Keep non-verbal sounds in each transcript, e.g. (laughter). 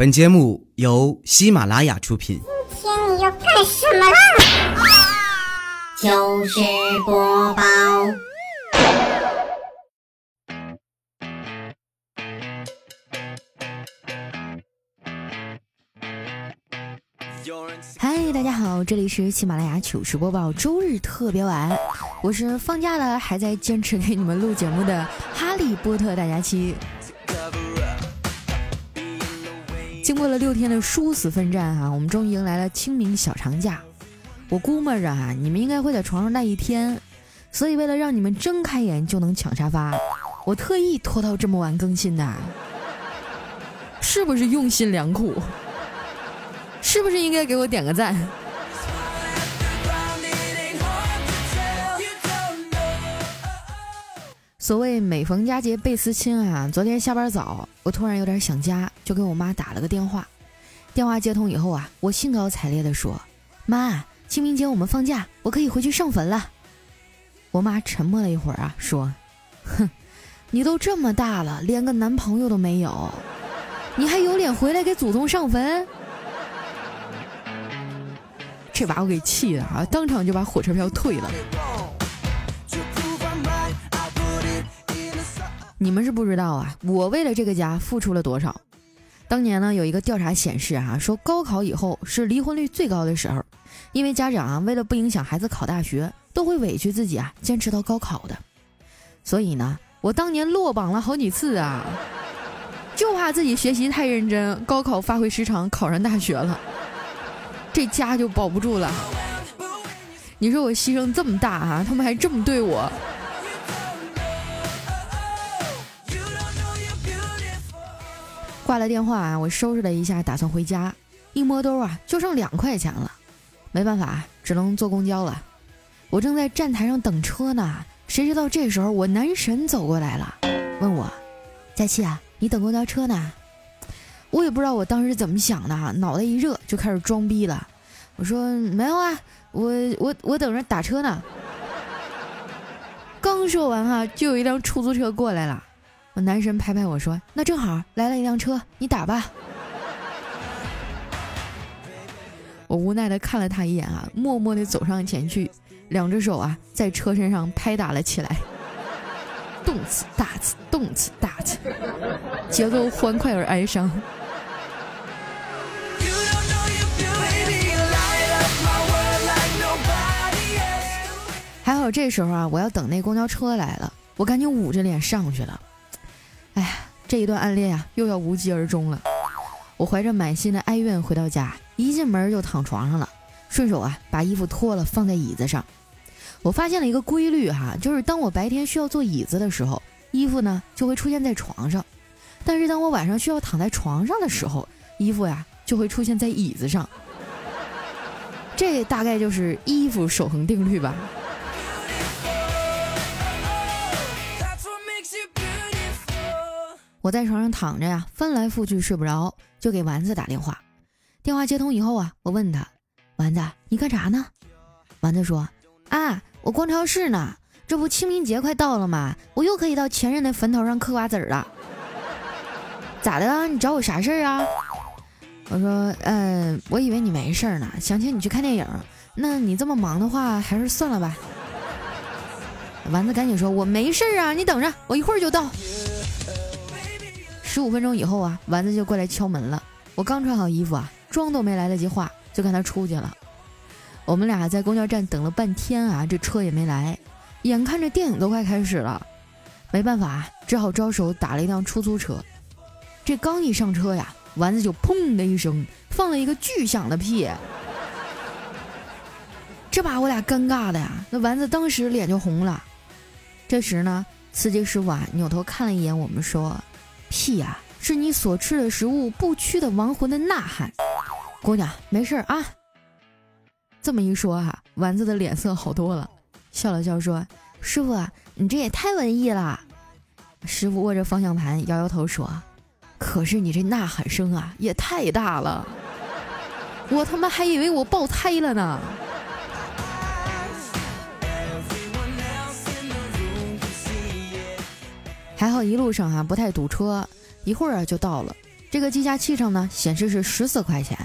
本节目由喜马拉雅出品。今天你要干什么啦？糗事播报。嗨，大家好，这里是喜马拉雅糗事播报周日特别晚，我是放假了还在坚持给你们录节目的哈利波特大家期。过了六天的殊死奋战哈，我们终于迎来了清明小长假。我估摸着哈，你们应该会在床上待一天，所以为了让你们睁开眼就能抢沙发，我特意拖到这么晚更新的，是不是用心良苦？是不是应该给我点个赞？所谓每逢佳节倍思亲啊！昨天下班早，我突然有点想家，就给我妈打了个电话。电话接通以后啊，我兴高采烈地说：“妈，清明节我们放假，我可以回去上坟了。”我妈沉默了一会儿啊，说：“哼，你都这么大了，连个男朋友都没有，你还有脸回来给祖宗上坟？” (laughs) 这把我给气的啊，当场就把火车票退了。你们是不知道啊，我为了这个家付出了多少。当年呢，有一个调查显示啊，说高考以后是离婚率最高的时候，因为家长啊，为了不影响孩子考大学，都会委屈自己啊，坚持到高考的。所以呢，我当年落榜了好几次啊，就怕自己学习太认真，高考发挥失常，考上大学了，这家就保不住了。你说我牺牲这么大啊，他们还这么对我。挂了电话啊，我收拾了一下，打算回家。一摸兜啊，就剩两块钱了，没办法，只能坐公交了。我正在站台上等车呢，谁知道这时候我男神走过来了，问我：“佳琪啊，你等公交车呢？”我也不知道我当时怎么想的，脑袋一热就开始装逼了。我说：“没有啊，我我我等着打车呢。”刚说完哈，就有一辆出租车过来了。我男神拍拍我说：“那正好来了一辆车，你打吧。”我无奈的看了他一眼啊，默默的走上前去，两只手啊在车身上拍打了起来，动次打次，动次打次，节奏欢快而哀伤。还好这时候啊，我要等那公交车来了，我赶紧捂着脸上去了。哎呀，这一段暗恋呀，又要无疾而终了。我怀着满心的哀怨回到家，一进门就躺床上了，顺手啊把衣服脱了放在椅子上。我发现了一个规律哈，就是当我白天需要坐椅子的时候，衣服呢就会出现在床上；但是当我晚上需要躺在床上的时候，衣服呀就会出现在椅子上。这大概就是衣服守恒定律吧。我在床上躺着呀，翻来覆去睡不着，就给丸子打电话。电话接通以后啊，我问他：“丸子，你干啥呢？”丸子说：“啊，我逛超市呢。这不清明节快到了吗？我又可以到前任的坟头上嗑瓜子了。咋的？你找我啥事儿啊？”我说：“嗯，我以为你没事儿呢，想请你去看电影。那你这么忙的话，还是算了吧。”丸子赶紧说：“我没事儿啊，你等着，我一会儿就到。”十五分钟以后啊，丸子就过来敲门了。我刚穿好衣服啊，妆都没来得及化，就跟他出去了。我们俩在公交站等了半天啊，这车也没来。眼看着电影都快开始了，没办法，只好招手打了一辆出租车。这刚一上车呀，丸子就砰的一声放了一个巨响的屁，这把我俩尴尬的呀，那丸子当时脸就红了。这时呢，司机师傅啊扭头看了一眼我们，说。屁呀，是你所吃的食物不屈的亡魂的呐喊。姑娘，没事啊。这么一说哈，丸子的脸色好多了，笑了笑说：“师傅，你这也太文艺了。”师傅握着方向盘，摇摇头说：“可是你这呐喊声啊，也太大了，我他妈还以为我爆胎了呢。”还好一路上啊不太堵车，一会儿啊就到了。这个计价器上呢显示是十四块钱，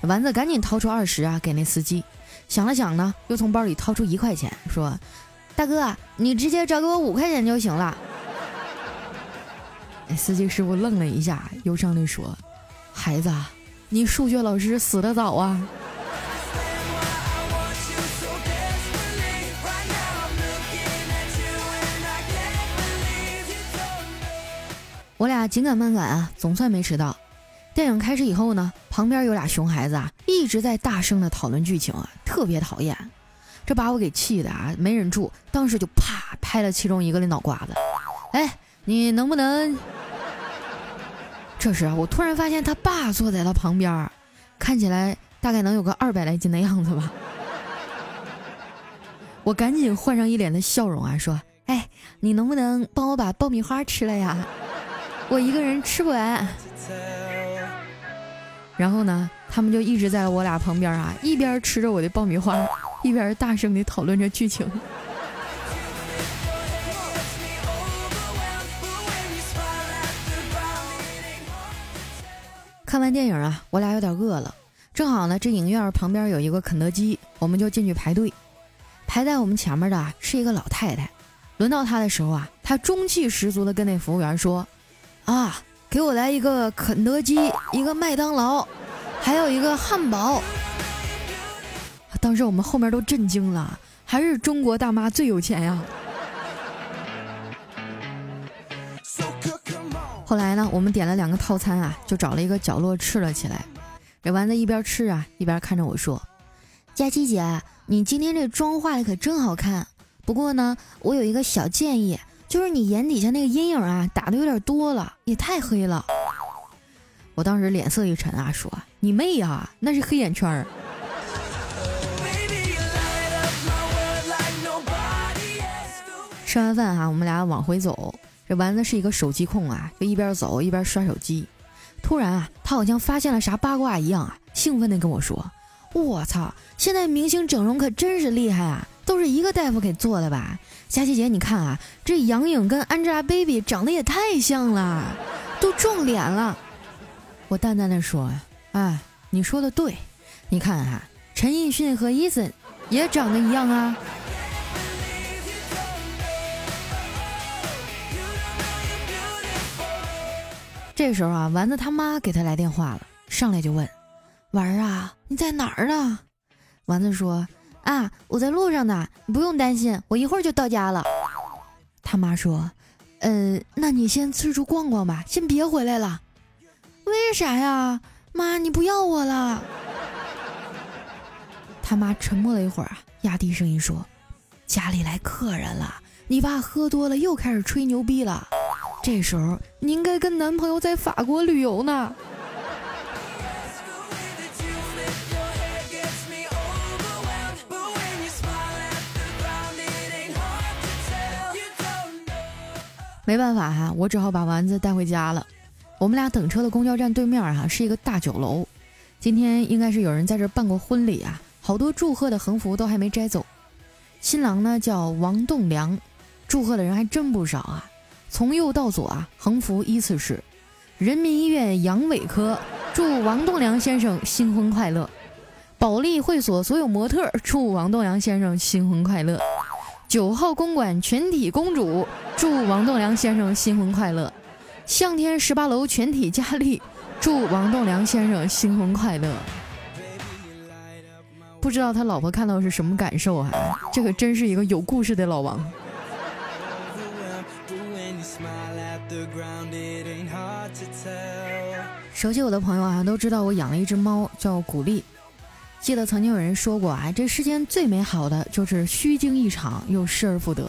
丸子赶紧掏出二十啊给那司机，想了想呢，又从包里掏出一块钱，说：“大哥，你直接找给我五块钱就行了。(laughs) ”哎，司机师傅愣了一下，忧伤地说：“孩子，你数学老师死得早啊。”我俩紧赶慢赶啊，总算没迟到。电影开始以后呢，旁边有俩熊孩子啊，一直在大声的讨论剧情啊，特别讨厌。这把我给气的啊，没忍住，当时就啪拍了其中一个的脑瓜子。哎，你能不能？这时，我突然发现他爸坐在他旁边，看起来大概能有个二百来斤的样子吧。我赶紧换上一脸的笑容啊，说：“哎，你能不能帮我把爆米花吃了呀？”我一个人吃不完，然后呢，他们就一直在我俩旁边啊，一边吃着我的爆米花，一边大声的讨论着剧情。看完电影啊，我俩有点饿了，正好呢，这影院旁边有一个肯德基，我们就进去排队。排在我们前面的是一个老太太，轮到她的时候啊，她中气十足的跟那服务员说。啊，给我来一个肯德基，一个麦当劳，还有一个汉堡。当时我们后面都震惊了，还是中国大妈最有钱呀！后来呢，我们点了两个套餐啊，就找了一个角落吃了起来。这丸子一边吃啊，一边看着我说：“佳琪姐，你今天这妆化的可真好看。不过呢，我有一个小建议。”就是你眼底下那个阴影啊，打的有点多了，也太黑了。我当时脸色一沉啊，说：“你妹呀，那是黑眼圈儿。”吃完饭哈，我们俩往回走。这丸子是一个手机控啊，就一边走一边刷手机。突然啊，他好像发现了啥八卦一样啊，兴奋地跟我说：“我操，现在明星整容可真是厉害啊，都是一个大夫给做的吧？”佳琪姐，你看啊，这杨颖跟 Angelababy 长得也太像了，都撞脸了。我淡淡的说：“哎，你说的对，你看哈，陈奕迅和 Eason 也长得一样啊。”这时候啊，丸子他妈给他来电话了，上来就问：“丸儿啊，你在哪儿呢？”丸子说。啊，我在路上呢，你不用担心，我一会儿就到家了。他妈说：“呃，那你先四处逛逛吧，先别回来了。”为啥呀？妈，你不要我了？他妈沉默了一会儿啊，压低声音说：“家里来客人了，你爸喝多了又开始吹牛逼了。这时候你应该跟男朋友在法国旅游呢。”没办法哈，我只好把丸子带回家了。我们俩等车的公交站对面哈是一个大酒楼，今天应该是有人在这办过婚礼啊，好多祝贺的横幅都还没摘走。新郎呢叫王栋梁，祝贺的人还真不少啊。从右到左啊，横幅依次是：人民医院阳痿科祝王栋梁先生新婚快乐；保利会所所有模特祝王栋梁先生新婚快乐。九号公馆全体公主祝王栋梁先生新婚快乐，向天十八楼全体佳丽祝王栋梁先生新婚快乐。不知道他老婆看到是什么感受啊？这可真是一个有故事的老王。熟悉我的朋友啊，都知道我养了一只猫，叫古丽。记得曾经有人说过啊，这世间最美好的就是虚惊一场又失而复得。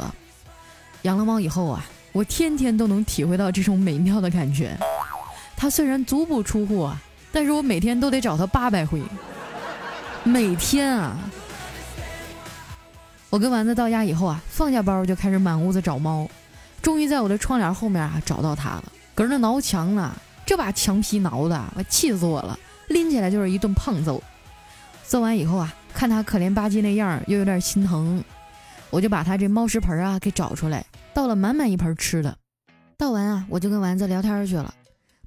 养了猫以后啊，我天天都能体会到这种美妙的感觉。它虽然足不出户啊，但是我每天都得找它八百回。每天啊，我跟丸子到家以后啊，放下包就开始满屋子找猫，终于在我的窗帘后面啊找到它了，搁那挠墙呢。这把墙皮挠的，我气死我了，拎起来就是一顿胖揍。揍完以后啊，看他可怜吧唧那样，又有点心疼，我就把他这猫食盆啊给找出来，倒了满满一盆吃的。倒完啊，我就跟丸子聊天去了。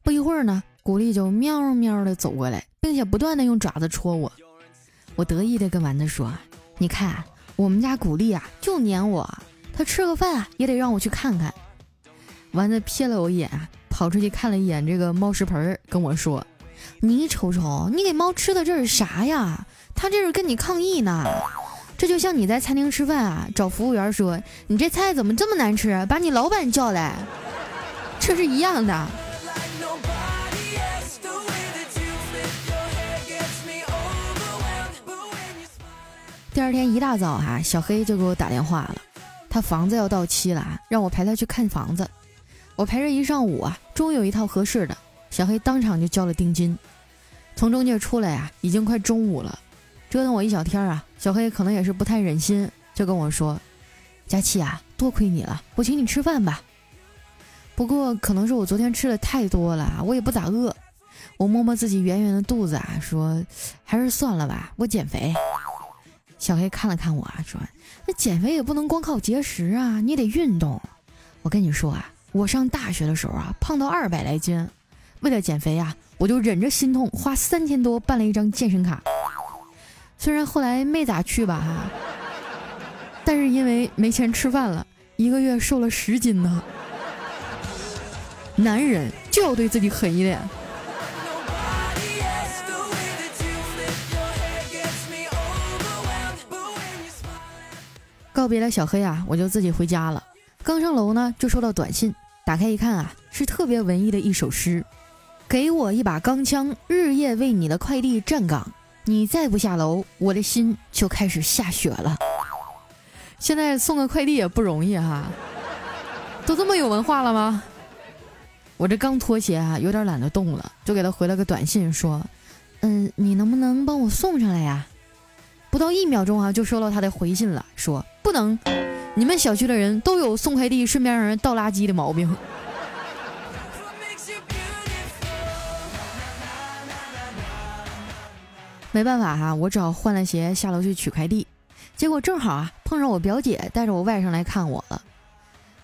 不一会儿呢，古丽就喵喵的走过来，并且不断的用爪子戳我。我得意的跟丸子说：“你看，我们家古丽啊，就撵我，他吃个饭啊，也得让我去看看。”丸子瞥了我一眼，跑出去看了一眼这个猫食盆，跟我说：“你瞅瞅，你给猫吃的这是啥呀？它这是跟你抗议呢。这就像你在餐厅吃饭啊，找服务员说你这菜怎么这么难吃，把你老板叫来，(laughs) 这是一样的。”第二天一大早哈，小黑就给我打电话了，他房子要到期了，让我陪他去看房子。我陪着一上午啊，终于有一套合适的，小黑当场就交了定金。从中介出来啊，已经快中午了，折腾我一小天啊，小黑可能也是不太忍心，就跟我说：“佳琪啊，多亏你了，我请你吃饭吧。”不过可能是我昨天吃的太多了，我也不咋饿。我摸摸自己圆圆的肚子啊，说：“还是算了吧，我减肥。”小黑看了看我啊，说：“那减肥也不能光靠节食啊，你得运动。我跟你说啊，我上大学的时候啊，胖到二百来斤，为了减肥啊，我就忍着心痛，花三千多办了一张健身卡。虽然后来没咋去吧哈，但是因为没钱吃饭了，一个月瘦了十斤呢。男人就要对自己狠一点。”告别了小黑啊，我就自己回家了。刚上楼呢，就收到短信，打开一看啊，是特别文艺的一首诗：“给我一把钢枪，日夜为你的快递站岗。你再不下楼，我的心就开始下雪了。”现在送个快递也不容易哈，都这么有文化了吗？我这刚脱鞋啊，有点懒得动了，就给他回了个短信说：“嗯，你能不能帮我送上来呀？”不到一秒钟啊，就收到他的回信了，说。不能，你们小区的人都有送快递顺便让人倒垃圾的毛病。没办法哈，我只好换了鞋下楼去取快递。结果正好啊，碰上我表姐带着我外甥来看我了。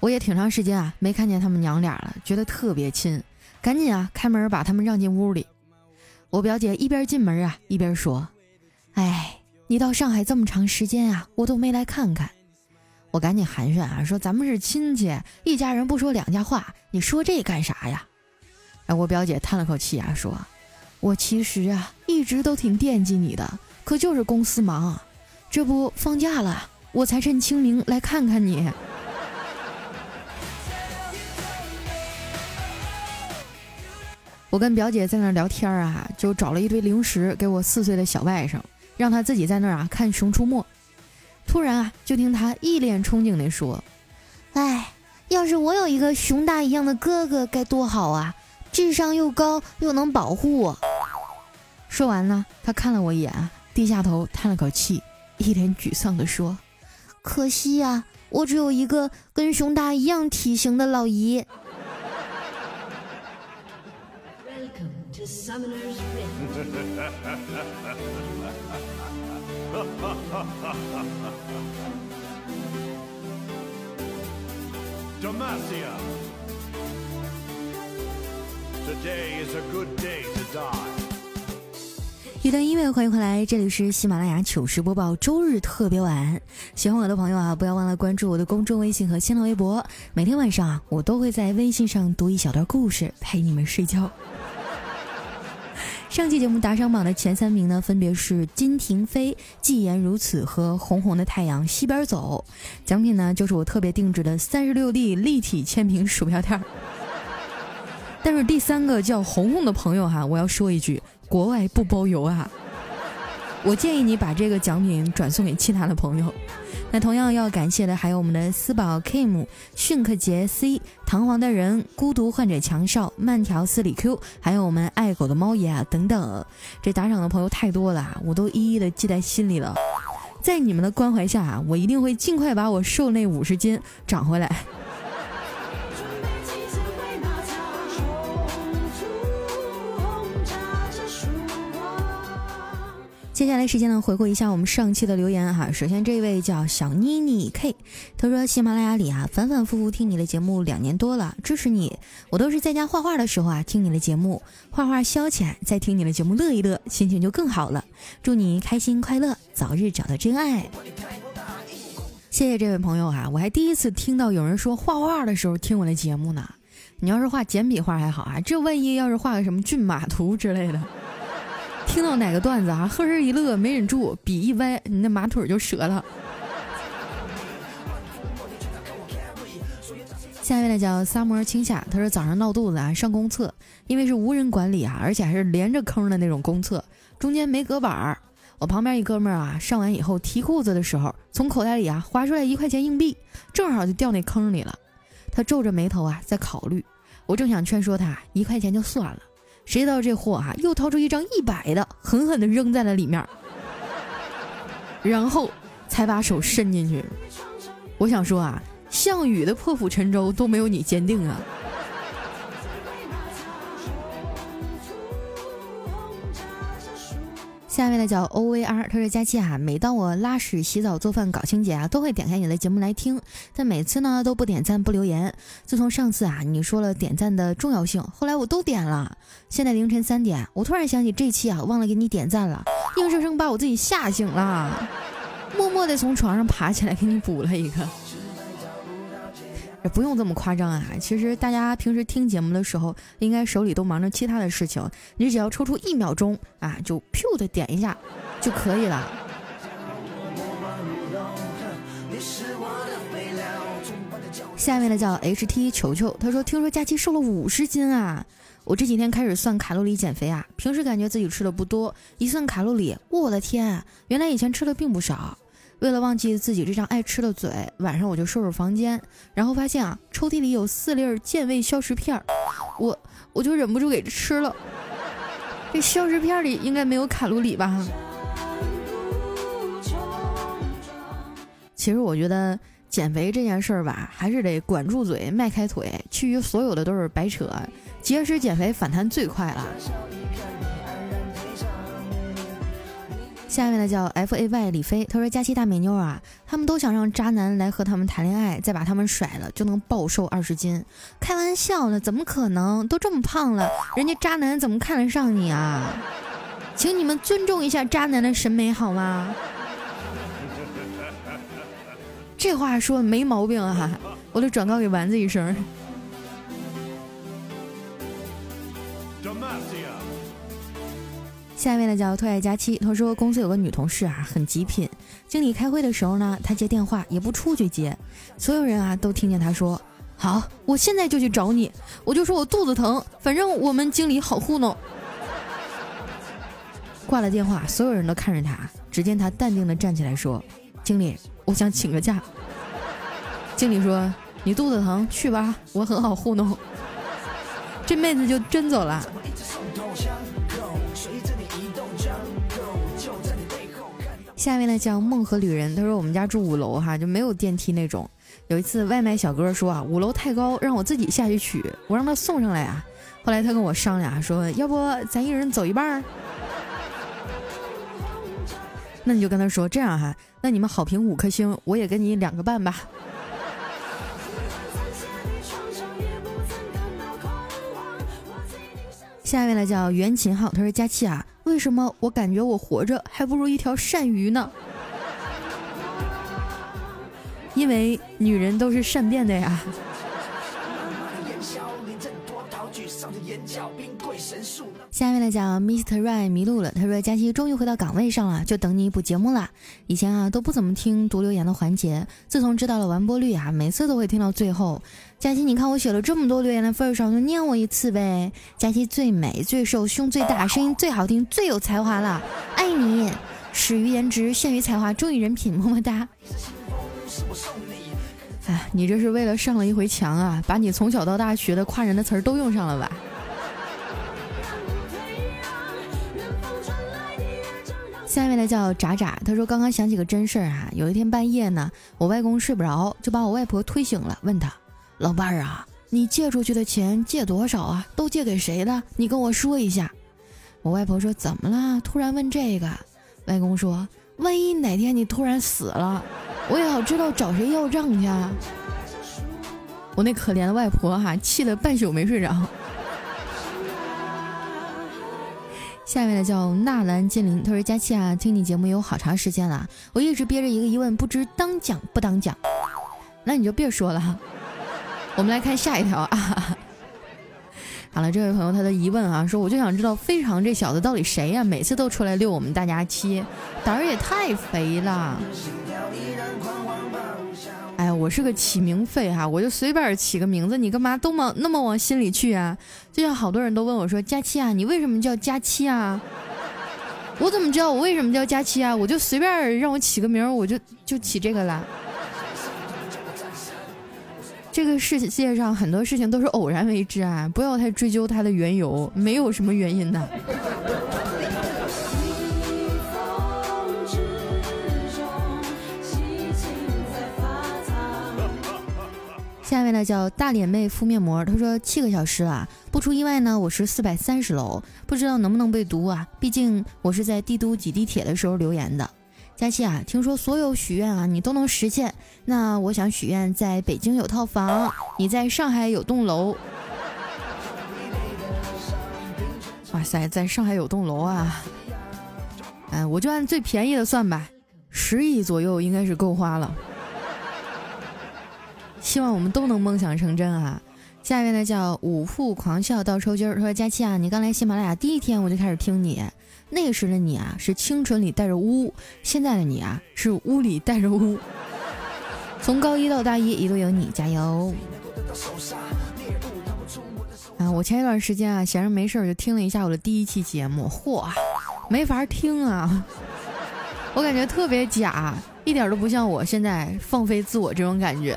我也挺长时间啊没看见他们娘俩了，觉得特别亲，赶紧啊开门把他们让进屋里。我表姐一边进门啊一边说：“哎。”你到上海这么长时间啊，我都没来看看。我赶紧寒暄啊，说咱们是亲戚，一家人不说两家话，你说这干啥呀？哎，我表姐叹了口气啊，说：“我其实啊，一直都挺惦记你的，可就是公司忙，这不放假了，我才趁清明来看看你。”我跟表姐在那聊天啊，就找了一堆零食给我四岁的小外甥。让他自己在那儿啊看《熊出没》，突然啊，就听他一脸憧憬地说：“哎，要是我有一个熊大一样的哥哥该多好啊！智商又高又能保护我。”说完呢，他看了我一眼，低下头叹了口气，一脸沮丧地说：“可惜呀，我只有一个跟熊大一样体型的老姨。” Summoner's Rift. (laughs) Demacia. Today is a good day to die. 一段音乐，欢迎回来，这里是喜马拉雅糗事播报周日特别晚。喜欢我的朋友啊，不要忘了关注我的公众微信和新浪微博。每天晚上啊，我都会在微信上读一小段故事，陪你们睡觉。上期节目打赏榜的前三名呢，分别是金廷飞、既言如此和红红的太阳西边走。奖品呢，就是我特别定制的三十六 D 立体签名鼠标垫。但是第三个叫红红的朋友哈，我要说一句，国外不包邮啊。我建议你把这个奖品转送给其他的朋友。那同样要感谢的还有我们的思宝 Kim、迅克杰 C、堂皇的人、孤独患者强少、慢条斯理 Q，还有我们爱狗的猫爷啊等等。这打赏的朋友太多了，我都一一的记在心里了。在你们的关怀下啊，我一定会尽快把我瘦那五十斤长回来。接下来时间呢，回顾一下我们上期的留言哈。首先这位叫小妮妮 K，他说喜马拉雅里啊，反反复复听你的节目两年多了，支持你。我都是在家画画的时候啊，听你的节目，画画消遣，再听你的节目乐一乐，心情就更好了。祝你开心快乐，早日找到真爱。谢谢这位朋友啊，我还第一次听到有人说画画的时候听我的节目呢。你要是画简笔画还好啊，这万一要是画个什么骏马图之类的。听到哪个段子啊，呵呵一乐，没忍住，笔一歪，你那马腿就折了。下一位呢叫萨摩青夏，他说早上闹肚子啊，上公厕，因为是无人管理啊，而且还是连着坑的那种公厕，中间没隔板儿。我旁边一哥们儿啊，上完以后提裤子的时候，从口袋里啊划出来一块钱硬币，正好就掉那坑里了。他皱着眉头啊，在考虑。我正想劝说他，一块钱就算了。谁知道这货啊，又掏出一张一百的，狠狠的扔在了里面，然后才把手伸进去。我想说啊，项羽的破釜沉舟都没有你坚定啊。下面呢叫 O V R，他说佳期啊，每当我拉屎、洗澡、做饭、搞清洁啊，都会点开你的节目来听，但每次呢都不点赞、不留言。自从上次啊你说了点赞的重要性，后来我都点了。现在凌晨三点，我突然想起这期啊忘了给你点赞了，硬生生把我自己吓醒了，默默地从床上爬起来给你补了一个。也不用这么夸张啊！其实大家平时听节目的时候，应该手里都忙着其他的事情，你只要抽出一秒钟啊，就噗的点一下就可以了。下面的叫 H T 球球，他说：“听说佳期瘦了五十斤啊！我这几天开始算卡路里减肥啊，平时感觉自己吃的不多，一算卡路里，我的天，原来以前吃的并不少。”为了忘记自己这张爱吃的嘴，晚上我就收拾房间，然后发现啊，抽屉里有四粒健胃消食片儿，我我就忍不住给吃了。这消食片里应该没有卡路里吧？其实我觉得减肥这件事儿吧，还是得管住嘴，迈开腿，其余所有的都是白扯。节食减肥反弹最快了。下面的叫 F A Y 李飞，他说：“佳期大美妞啊，他们都想让渣男来和他们谈恋爱，再把他们甩了，就能暴瘦二十斤。开玩笑呢，怎么可能？都这么胖了，人家渣男怎么看得上你啊？请你们尊重一下渣男的审美好吗？(laughs) 这话说没毛病啊！我得转告给丸子一声。”下面呢叫特爱佳期，他说公司有个女同事啊，很极品。经理开会的时候呢，她接电话也不出去接，所有人啊都听见她说：“好，我现在就去找你。”我就说我肚子疼，反正我们经理好糊弄。(laughs) 挂了电话，所有人都看着他，只见他淡定的站起来说：“经理，我想请个假。(laughs) ”经理说：“你肚子疼，去吧，我很好糊弄。”这妹子就真走了。下面呢叫梦和旅人，他说我们家住五楼哈，就没有电梯那种。有一次外卖小哥说啊，五楼太高，让我自己下去取，我让他送上来啊。后来他跟我商量说，要不咱一人走一半儿？那你就跟他说这样哈，那你们好评五颗星，我也给你两个半吧。下一位呢叫袁秦浩，他说佳期啊。为什么我感觉我活着还不如一条鳝鱼呢？(laughs) 因为女人都是善变的呀。下面来讲，Mr. Ray 迷路了。他说：“佳期终于回到岗位上了，就等你补节目了。以前啊都不怎么听读留言的环节，自从知道了完播率啊，每次都会听到最后。佳期，你看我写了这么多留言的份上，就念我一次呗。佳期最美、最瘦、胸最大、声音最好听、最有才华了，爱你。始于颜值，陷于才华，忠于人品，么么哒。哎，你这是为了上了一回墙啊，把你从小到大学的夸人的词儿都用上了吧？”下面的叫渣渣，他说刚刚想起个真事儿啊，有一天半夜呢，我外公睡不着，就把我外婆推醒了，问他老伴儿啊，你借出去的钱借多少啊？都借给谁了？你跟我说一下。我外婆说怎么了？突然问这个？外公说：“万一哪天你突然死了，我也好知道找谁要账去。”我那可怜的外婆哈，气得半宿没睡着。下面的叫纳兰金灵，他说：“佳琪啊，听你节目有好长时间了，我一直憋着一个疑问，不知当讲不当讲。那你就别说了，我们来看下一条啊。好了，这位朋友他的疑问啊，说我就想知道非常这小子到底谁呀？每次都出来遛我们大家七，胆儿也太肥了。”哎呀，我是个起名费哈，我就随便起个名字，你干嘛都往那么往心里去啊？就像好多人都问我说：“佳期啊，你为什么叫佳期啊？”我怎么知道我为什么叫佳期啊？我就随便让我起个名，我就就起这个了。这个世界上很多事情都是偶然为之啊，不要太追究它的缘由，没有什么原因的。下面呢叫大脸妹敷面膜，她说七个小时啊，不出意外呢，我是四百三十楼，不知道能不能被读啊？毕竟我是在帝都挤地铁的时候留言的。佳期啊，听说所有许愿啊你都能实现，那我想许愿在北京有套房，你在上海有栋楼。(laughs) 哇塞，在上海有栋楼啊！哎，我就按最便宜的算吧，十亿左右应该是够花了。希望我们都能梦想成真啊！下一位呢叫五富狂笑到抽筋儿，说佳期啊，你刚来喜马拉雅第一天我就开始听你，那时的你啊是清纯里带着污，现在的你啊是污里带着污。从高一到大一一路有你，加油！啊，我前一段时间啊闲着没事儿就听了一下我的第一期节目，嚯，没法听啊，我感觉特别假，一点都不像我现在放飞自我这种感觉。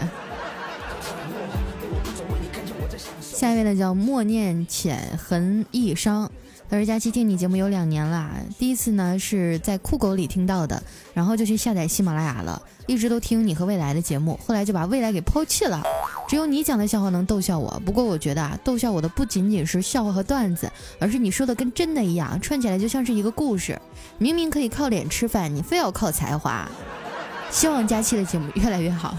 下一位呢叫默念浅痕易伤，他说佳期听你节目有两年了，第一次呢是在酷狗里听到的，然后就去下载喜马拉雅了，一直都听你和未来的节目，后来就把未来给抛弃了，只有你讲的笑话能逗笑我。不过我觉得啊，逗笑我的不仅仅是笑话和段子，而是你说的跟真的一样，串起来就像是一个故事。明明可以靠脸吃饭，你非要靠才华。希望佳期的节目越来越好。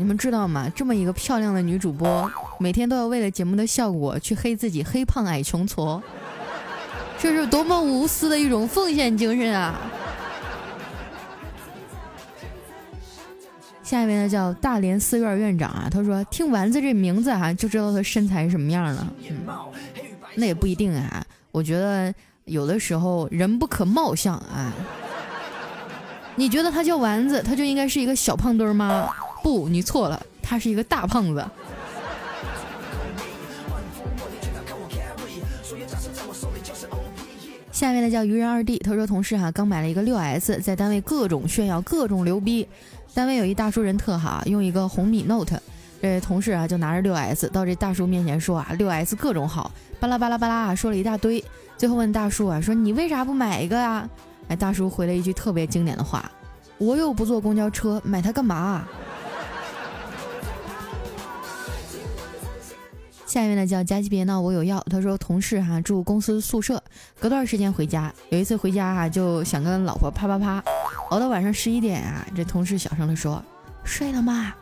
你们知道吗？这么一个漂亮的女主播，每天都要为了节目的效果去黑自己黑胖矮穷矬，这是多么无私的一种奉献精神啊！下一位呢叫大连寺院院长啊，他说听丸子这名字啊，就知道他身材什么样了。那也不一定啊，我觉得有的时候人不可貌相啊。你觉得他叫丸子，他就应该是一个小胖墩吗？不，你错了，他是一个大胖子。下面的叫愚人二弟，他说同事哈刚买了一个六 S，在单位各种炫耀，各种牛逼。单位有一大叔人特好，用一个红米 Note，这同事啊就拿着六 S 到这大叔面前说啊，六 S 各种好，巴拉巴拉巴拉啊说了一大堆，最后问大叔啊说你为啥不买一个啊？哎，大叔回了一句特别经典的话，我又不坐公交车，买它干嘛？下一位呢叫佳琪别闹，我有药。他说同事哈住公司宿舍，隔段时间回家。有一次回家哈就想跟老婆啪啪啪，熬到晚上十一点啊，这同事小声的说：“睡了吗？”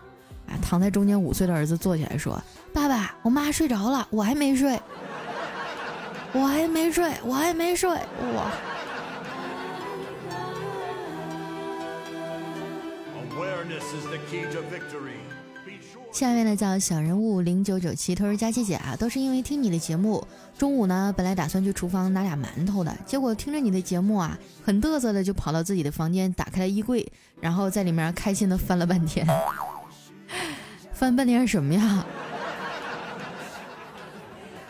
啊，躺在中间五岁的儿子坐起来说：“爸爸，我妈睡着了，我还没睡，我还没睡，我还没睡。”哇！下面呢叫小人物零九九七，他说佳琪姐啊，都是因为听你的节目。中午呢，本来打算去厨房拿俩馒头的，结果听着你的节目啊，很嘚瑟的就跑到自己的房间，打开了衣柜，然后在里面开心的翻了半天。(laughs) 翻半天是什么呀？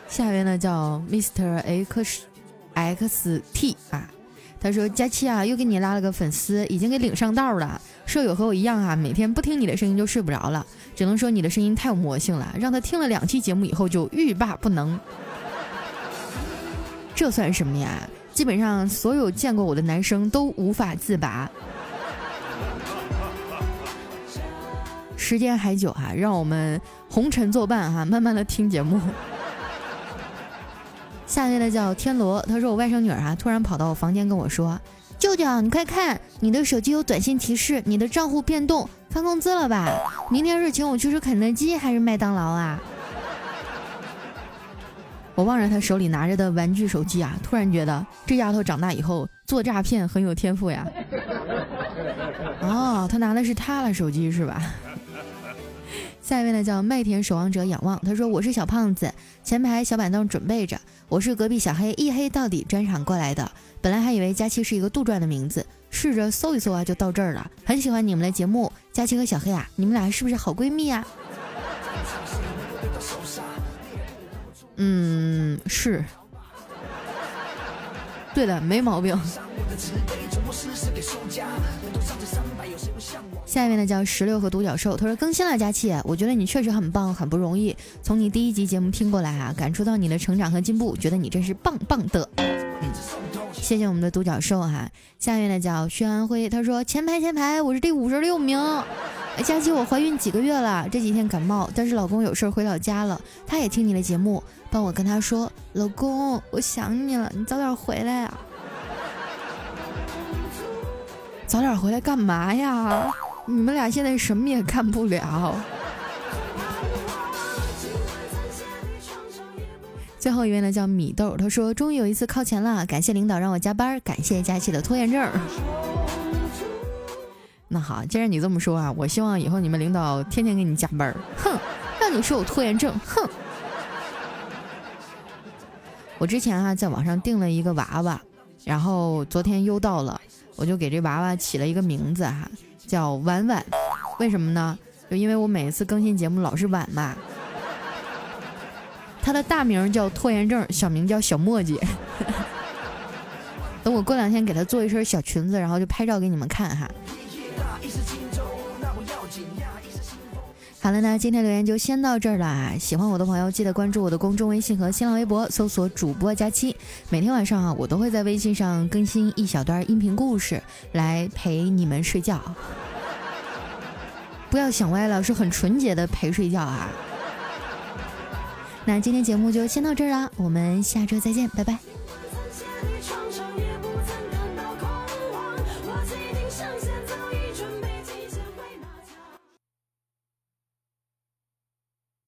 下面呢叫 Mr X X T 啊，他说佳期啊，又给你拉了个粉丝，已经给领上道了。舍友和我一样啊，每天不听你的声音就睡不着了。只能说你的声音太有魔性了，让他听了两期节目以后就欲罢不能。这算什么呀？基本上所有见过我的男生都无法自拔。时间还久哈，让我们红尘作伴哈，慢慢的听节目。下一位呢叫天罗，他说我外甥女儿啊突然跑到我房间跟我说：“舅舅，你快看，你的手机有短信提示，你的账户变动，发工资了吧？明天是请我去吃肯德基还是麦当劳啊？”我望着他手里拿着的玩具手机啊，突然觉得这丫头长大以后做诈骗很有天赋呀。(laughs) 哦，他拿的是他的手机是吧？下一位呢叫麦田守望者仰望，他说我是小胖子，前排小板凳准备着，我是隔壁小黑一黑到底专场过来的，本来还以为佳期是一个杜撰的名字，试着搜一搜啊就到这儿了，很喜欢你们的节目，佳期和小黑啊，你们俩是不是好闺蜜啊？嗯，是。对的，没毛病。下一位呢叫石榴和独角兽，他说更新了佳期，我觉得你确实很棒，很不容易。从你第一集节目听过来啊，感触到你的成长和进步，觉得你真是棒棒的。谢谢我们的独角兽哈。下一位呢叫薛安辉，他说前排前排，我是第五十六名。佳期，我怀孕几个月了，这几天感冒，但是老公有事回老家了，他也听你的节目，帮我跟他说，老公，我想你了，你早点回来啊。早点回来干嘛呀？你们俩现在什么也干不了。最后一位呢叫米豆，他说终于有一次靠前了，感谢领导让我加班，感谢佳期的拖延症。(laughs) 那好，既然你这么说啊，我希望以后你们领导天天给你加班哼，让你说我拖延症，哼。我之前啊在网上订了一个娃娃，然后昨天邮到了，我就给这娃娃起了一个名字哈，叫婉婉。为什么呢？就因为我每一次更新节目老是晚嘛。他的大名叫拖延症，小名叫小墨迹。(laughs) 等我过两天给他做一身小裙子，然后就拍照给你们看哈。好了，那今天留言就先到这儿了啊！喜欢我的朋友记得关注我的公众微信和新浪微博，搜索主播佳期。每天晚上啊，我都会在微信上更新一小段音频故事来陪你们睡觉。不要想歪了，是很纯洁的陪睡觉啊！那今天节目就先到这儿了，我们下周再见，拜拜。